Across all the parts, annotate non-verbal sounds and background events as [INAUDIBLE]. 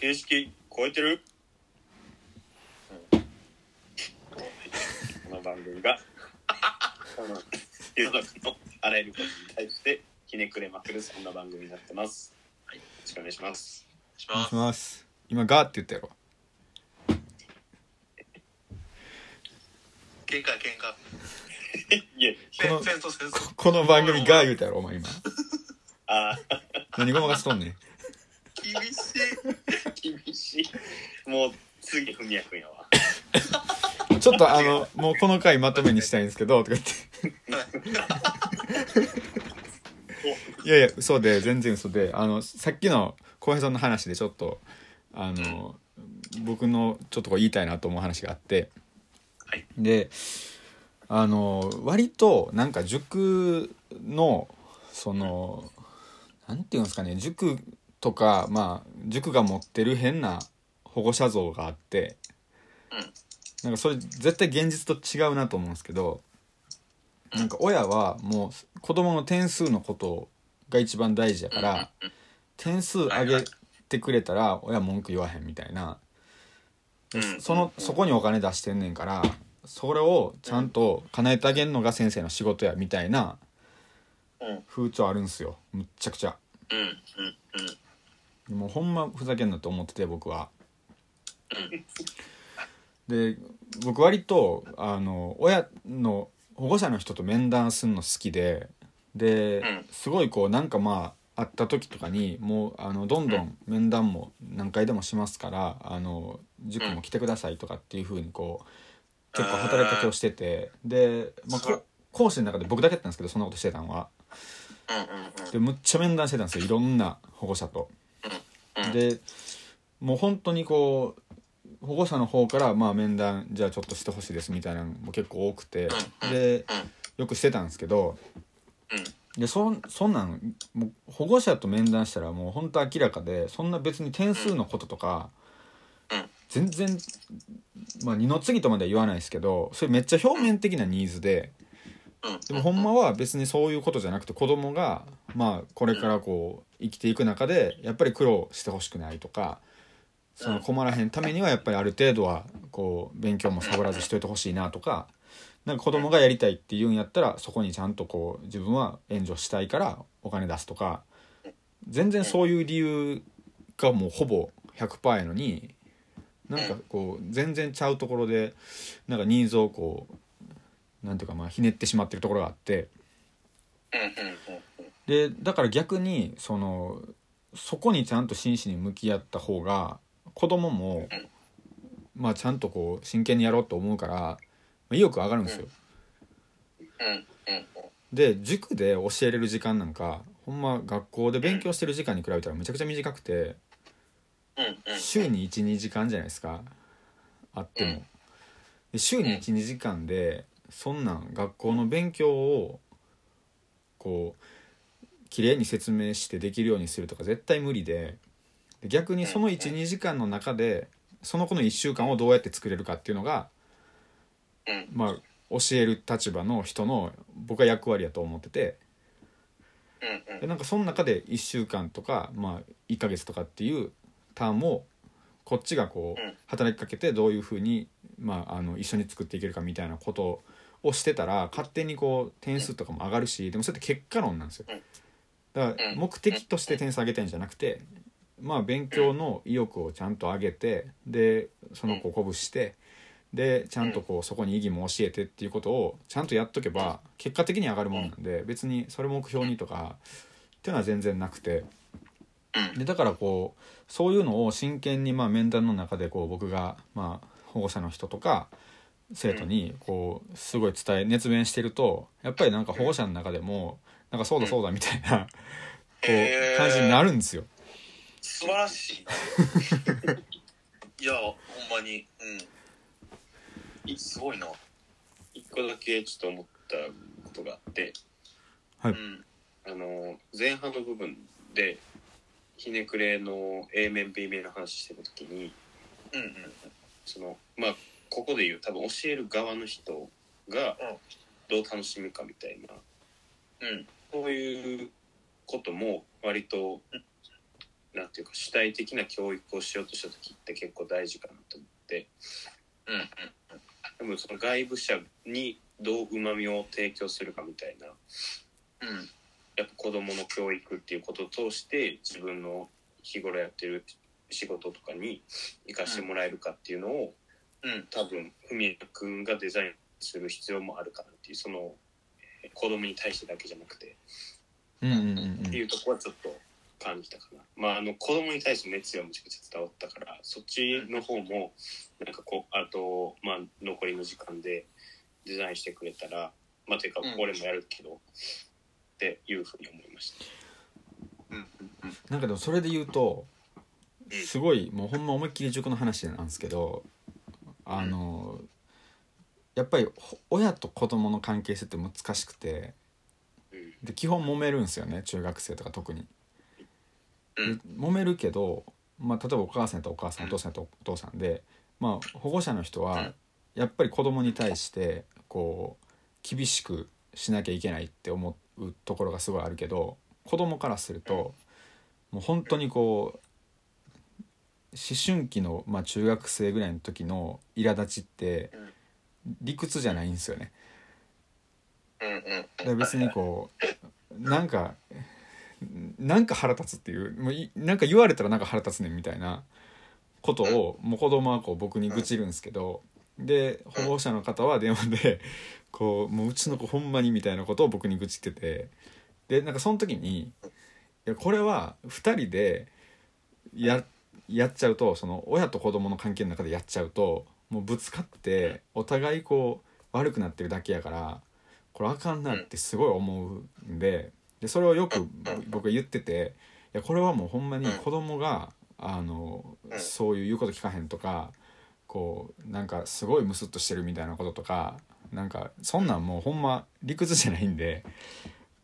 形式超えてる、この番組が。この世の中のあらゆることに対してひねくれまくるそんな番組になってます、はい、よろしくお願いします。します。お願いします。今ガーって言ったやろ。喧嘩喧嘩。[LAUGHS] いえ。戦このこの番組ガー言うたやろお前今。あ何ごまかしとんねんもう次文也君やわ。ちょっとあのもうこの回まとめにしたいんですけどとか言って。いやいや嘘で全然嘘であのさっきの浩平さんの話でちょっとあの僕のちょっとこう言いたいなと思う話があって、はい。であの割となんか塾のそのなんていうんですかね塾とかまあ塾が持ってる変な保護者像があって、うんなんかそれ絶対現実と違うなと思うんですけどなんか親はもう子供の点数のことが一番大事やから点数上げてくれたら親文句言わへんみたいなうん。そのそこにお金出してんねんからそれをちゃんと叶えてあげるのが先生の仕事やみたいなうん。風潮あるんすよ。むっちゃくちゃもうほんまふざけんなと思ってて僕は。で僕割とあの親の保護者の人と面談するの好きででうんすごいこうなんかまあ会った時とかにもうあのどんどん面談も何回でもしますからあの塾も来てくださいとかっていうふうにこう結構働きかけをしててで、まあ、こ講師の中で僕だけだったんですけどそんなことしてたのは。うんうんでむっちゃ面談してたんですよいろんな保護者と。うんでもう本当にこう保護者の方からまあ面談じゃあちょっとしてほしいですみたいなのも結構多くてうんでよくしてたんですけどうん。でそんそんなんもう保護者と面談したらもう本当明らかでそんな別に点数のこととかうん。全然まあ二の次とまでは言わないですけどそれめっちゃ表面的なニーズで。でもほんまは別にそういうことじゃなくて子供がまあこれからこう生きていく中でやっぱり苦労してほしくないとかその困らへんためにはやっぱりある程度はこう勉強もサボらずしといてほしいなとかなんか子供がやりたいって言うんやったらそこにちゃんとこう自分は援助したいからお金出すとか全然そういう理由がもうほぼ100%やのになんかこう全然ちゃうところでなんかニーズをこうなんていうかまあひねってしまってるところがあってでだから逆にそのそこにちゃんと真摯に向き合った方が子供もまあちゃんとこう真剣にやろうと思うから、意欲上がるんですよ。で塾で教えれる時間なんかほんま学校で勉強してる時間に比べたらめちゃくちゃ短くて週に12時間じゃないですかあっても。週に12時間でそんなん学校の勉強をこう綺麗に説明してできるようにするとか絶対無理でで逆にその12時間の中でその子の1週間をどうやって作れるかっていうのがうん。まあ教える立場の人の僕は役割やと思ってて。でなんかその中で1週間とか、まあ、1ヶ月とかっていうターンをこっちがこううん。働きかけてどういうふうに、まあ、あの一緒に作っていけるかみたいなことをしてたら勝手にこう点数とかも上がるしでもそれって結果論なんですよ。うん。だから目的として点数上げたいんじゃなくてまあ勉強の意欲をちゃんと上げてでその子を鼓舞してでちゃんとこうそこに意義も教えてっていうことをちゃんとやっとけば結果的に上がるもんなんで別にそれ目標にとかっていうのは全然なくて。うん。でだからこうそういうのを真剣にまあ面談の中でこう僕がまあ保護者の人とか生徒にこうすごい伝え熱弁してるとやっぱりなんか保護者の中でもなんかそうだそうだみたいなこう感じになるんですよ。素晴らしい。な [LAUGHS] いやほんまに。うん。すごいな。一個だけちょっと思ったことがあって。はい。うん。あの前半の部分でひねくれの A 面 B 面の話してた時にうんうん。そのまあここで言う多分教える側の人がどう楽しむかみたいな。うん。そういうことも割となんていうか主体的な教育をしようとした時って結構大事かなと思って。うんうんでもその外部者にどううまみを提供するかみたいな。うん。やっぱ子どもの教育っていうことを通して自分の日頃やってる仕事とかに生かしてもらえるかっていうのをうん多分文也君がデザインする必要もあるかなっていうそのえー子供に対してだけじゃなくて。うんうんうんっていうところはちょっと感じたかな。まああの子供に対して熱意はむちゃくちゃ伝わったからそっちの方もなんかこうあとまあ残りの時間でデザインしてくれたらまあというかうん。俺もやるけど、っていうふうに思いました。うん。うん。なんかでもそれで言うとうん。すごいもうほんま思いっきり塾の話なんですけどあのやっぱりほ親と子供の関係性って難しくてうん。で基本揉めるんですよね中学生とか特に。揉めるけど、まあ、例えばお母さんとお母さんお父さんとお父さんで、まあ、保護者の人はやっぱり子供に対してこう厳しくしなきゃいけないって思うところがすごいあるけど子供からするともう本当にこう思春期の、まあ、中学生ぐらいの時の苛立ちって理屈じゃないんですよね。だ別にこうなんかなんか腹立つっていうもういなんか言われたらなんか腹立つねんみたいなことをもう子供はこう僕に愚痴るんですけどで保護者の方は電話でこうもううちの子ほんまにみたいなことを僕に愚痴っててでなんかその時にいやこれは2人でややっちゃうとその親と子供の関係の中でやっちゃうともうぶつかってお互いこう悪くなってるだけやからこれあかんなってすごい思うんででそれをよく僕が言ってていやこれはもうほんまに子供があのうん。そういう言うこと聞かへんとかこうなんかすごいムスッとしてるみたいなこととかなんかそんなんもうほんま理屈じゃないんで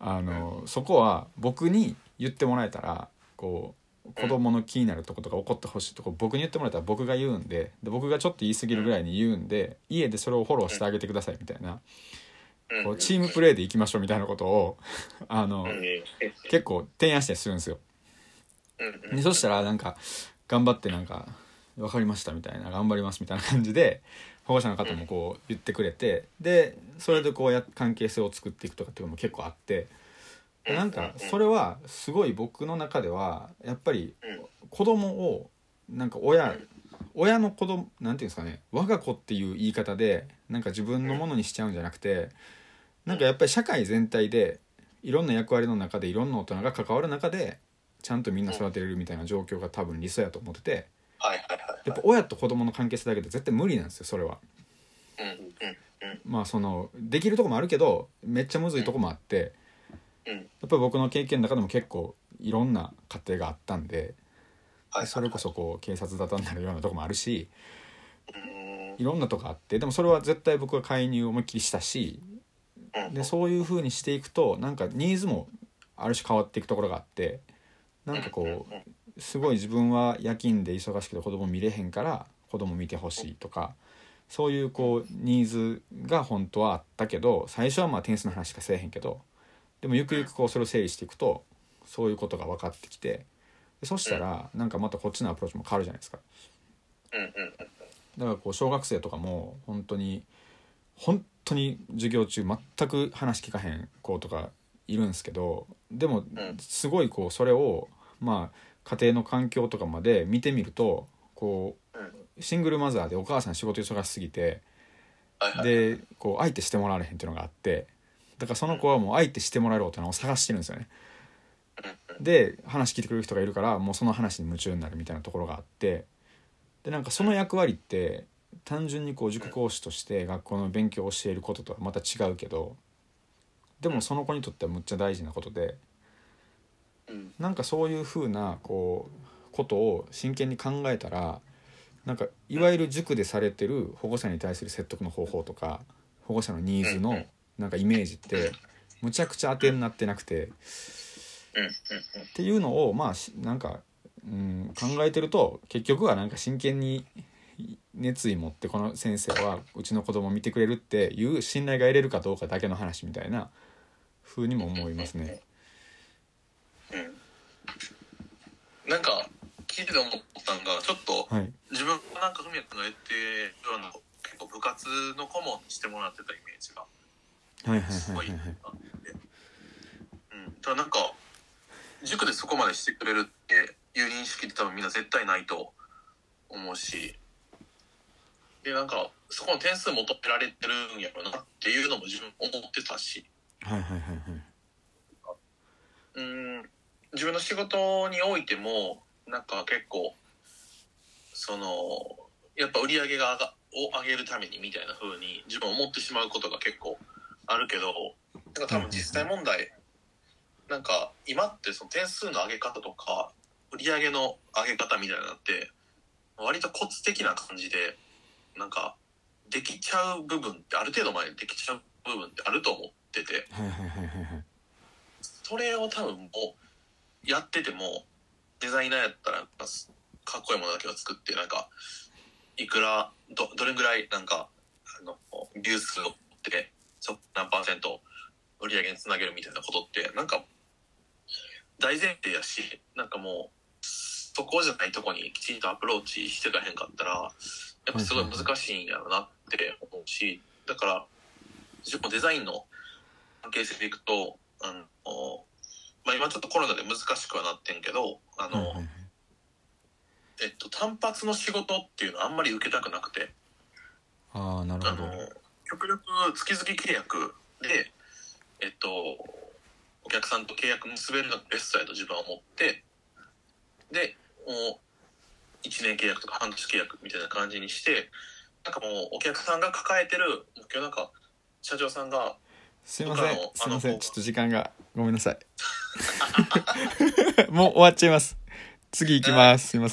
あのそこは僕に言ってもらえたらこう子供の気になるとことか怒ってほしいとこ僕に言ってもらえたら僕が言うんでで僕がちょっと言い過ぎるぐらいに言うんで家でそれをフォローしてあげてくださいみたいなうん。こうチームプレーでいきましょうみたいなことを [LAUGHS] あのうん。結構提案したりするんですよ。でそしたらなんか頑張ってなんか「分かりました」みたいな「頑張ります」みたいな感じで保護者の方もこう言ってくれてでそれでこうや関係性を作っていくとかっていうのも結構あってでなんかそれはすごい僕の中ではやっぱり子供をなんか親親の子供なんていうんですかね我が子っていう言い方でなんか自分のものにしちゃうんじゃなくてなんかやっぱり社会全体でいろんな役割の中でいろんな大人が関わる中でちゃんとみんな育てれるみたいな状況が多分理想やと思っててやっぱ親と子供の関係性だけで絶対無理なんですよそれは。まあそのできるとこもあるけどめっちゃむずいとこもあってうんやっぱり僕の経験の中でも結構いろんな家庭があったんではいそれこそこう警察沙汰になるようなとこもあるしうん。いろんなとこあってでもそれは絶対僕は介入を思いっきりしたしうん。でそういう風にしていくとなんかニーズもある種変わっていくところがあってなんかこうすごい自分は夜勤で忙しくて子供見れへんから子供見てほしいとかそういうこうニーズが本当はあったけど最初はまあ点数の話しかせえへんけどでもゆくゆくこうそれを整理していくとそういうことが分かってきてでそしたらなんかまたこっちのアプローチも変わるじゃないですか。だからこう小学生とかも本当に本当に授業中全く話聞かへん子とかいるんですけどでもんすごいこうそれをまあ家庭の環境とかまで見てみるとこうシングルマザーでお母さん仕事忙しすぎてでこう相手してもらわれへんっていうのがあってだからその子はもう相手してもらえる大人を探してるんですよね。で話聞いてくれる人がいるからもうその話に夢中になるみたいなところがあってでなんかその役割って単純にこう塾講師として学校の勉強を教えることとはまた違うけどでもその子にとってはむっちゃ大事なことでなんかそういうふうなこうことを真剣に考えたらなんかいわゆる塾でされてる保護者に対する説得の方法とか保護者のニーズのなんかイメージってむちゃくちゃ当てになってなくて。っていうのをまあしなんか、うん、考えてると結局はなんか真剣に熱意持ってこの先生はうちの子供を見てくれるっていう信頼が得れるかどうかだけの話みたいな風にも思いますね。うんなんか聞いてて思ったんがちょっとはい自分がなんか文也君が言ってるような結構部活の顧問にしてもらってたイメージがすごはい。うん。ただなんか塾でそこまでしてくれるっていう認識って多分みんな絶対ないと思うし。でなんかそこの点数求められてるんやろなっていうのも自分思ってたし。うん。自分の仕事においてもなんか結構そのやっぱ売り上げが上がを上げるためにみたいな風に自分思ってしまうことが結構あるけどなんか多分実際問題なんか今ってその点数の上げ方とか売り上げの上げ方みたいなのって割とコツ的な感じでなんかできちゃう部分ってある程度までできちゃう部分ってあると思ってて。それを多分もうやっててもデザイナーやったらかっこいいものだけを作ってなんかいくらどどれぐらいなんかあのビュー数を持ってそ何パーセント売り上げにつなげるみたいなことってなんか大前提やしなんかもうそこじゃないとこにきちんとアプローチしてかへんかったらやっぱすごい難しいんやろなって思うしだから自分もデザインの関係性でいくとあの、まあ、今ちょっとコロナで難しくはなってんけどあの、えっと、単発の仕事っていうのはあんまり受けたくなくて。ああなるあのほど極力月々契約でえっとお客さんと契約結べるのがベストやと自分は思ってでもう1年契約とか半年契約みたいな感じにしてなんかもうお客さんが抱えてる目標なんか社長さんがすいませんすいませんちょっと時間がごめんなさい。[LAUGHS] [LAUGHS] もう終わっちゃいます。次行きます。すいません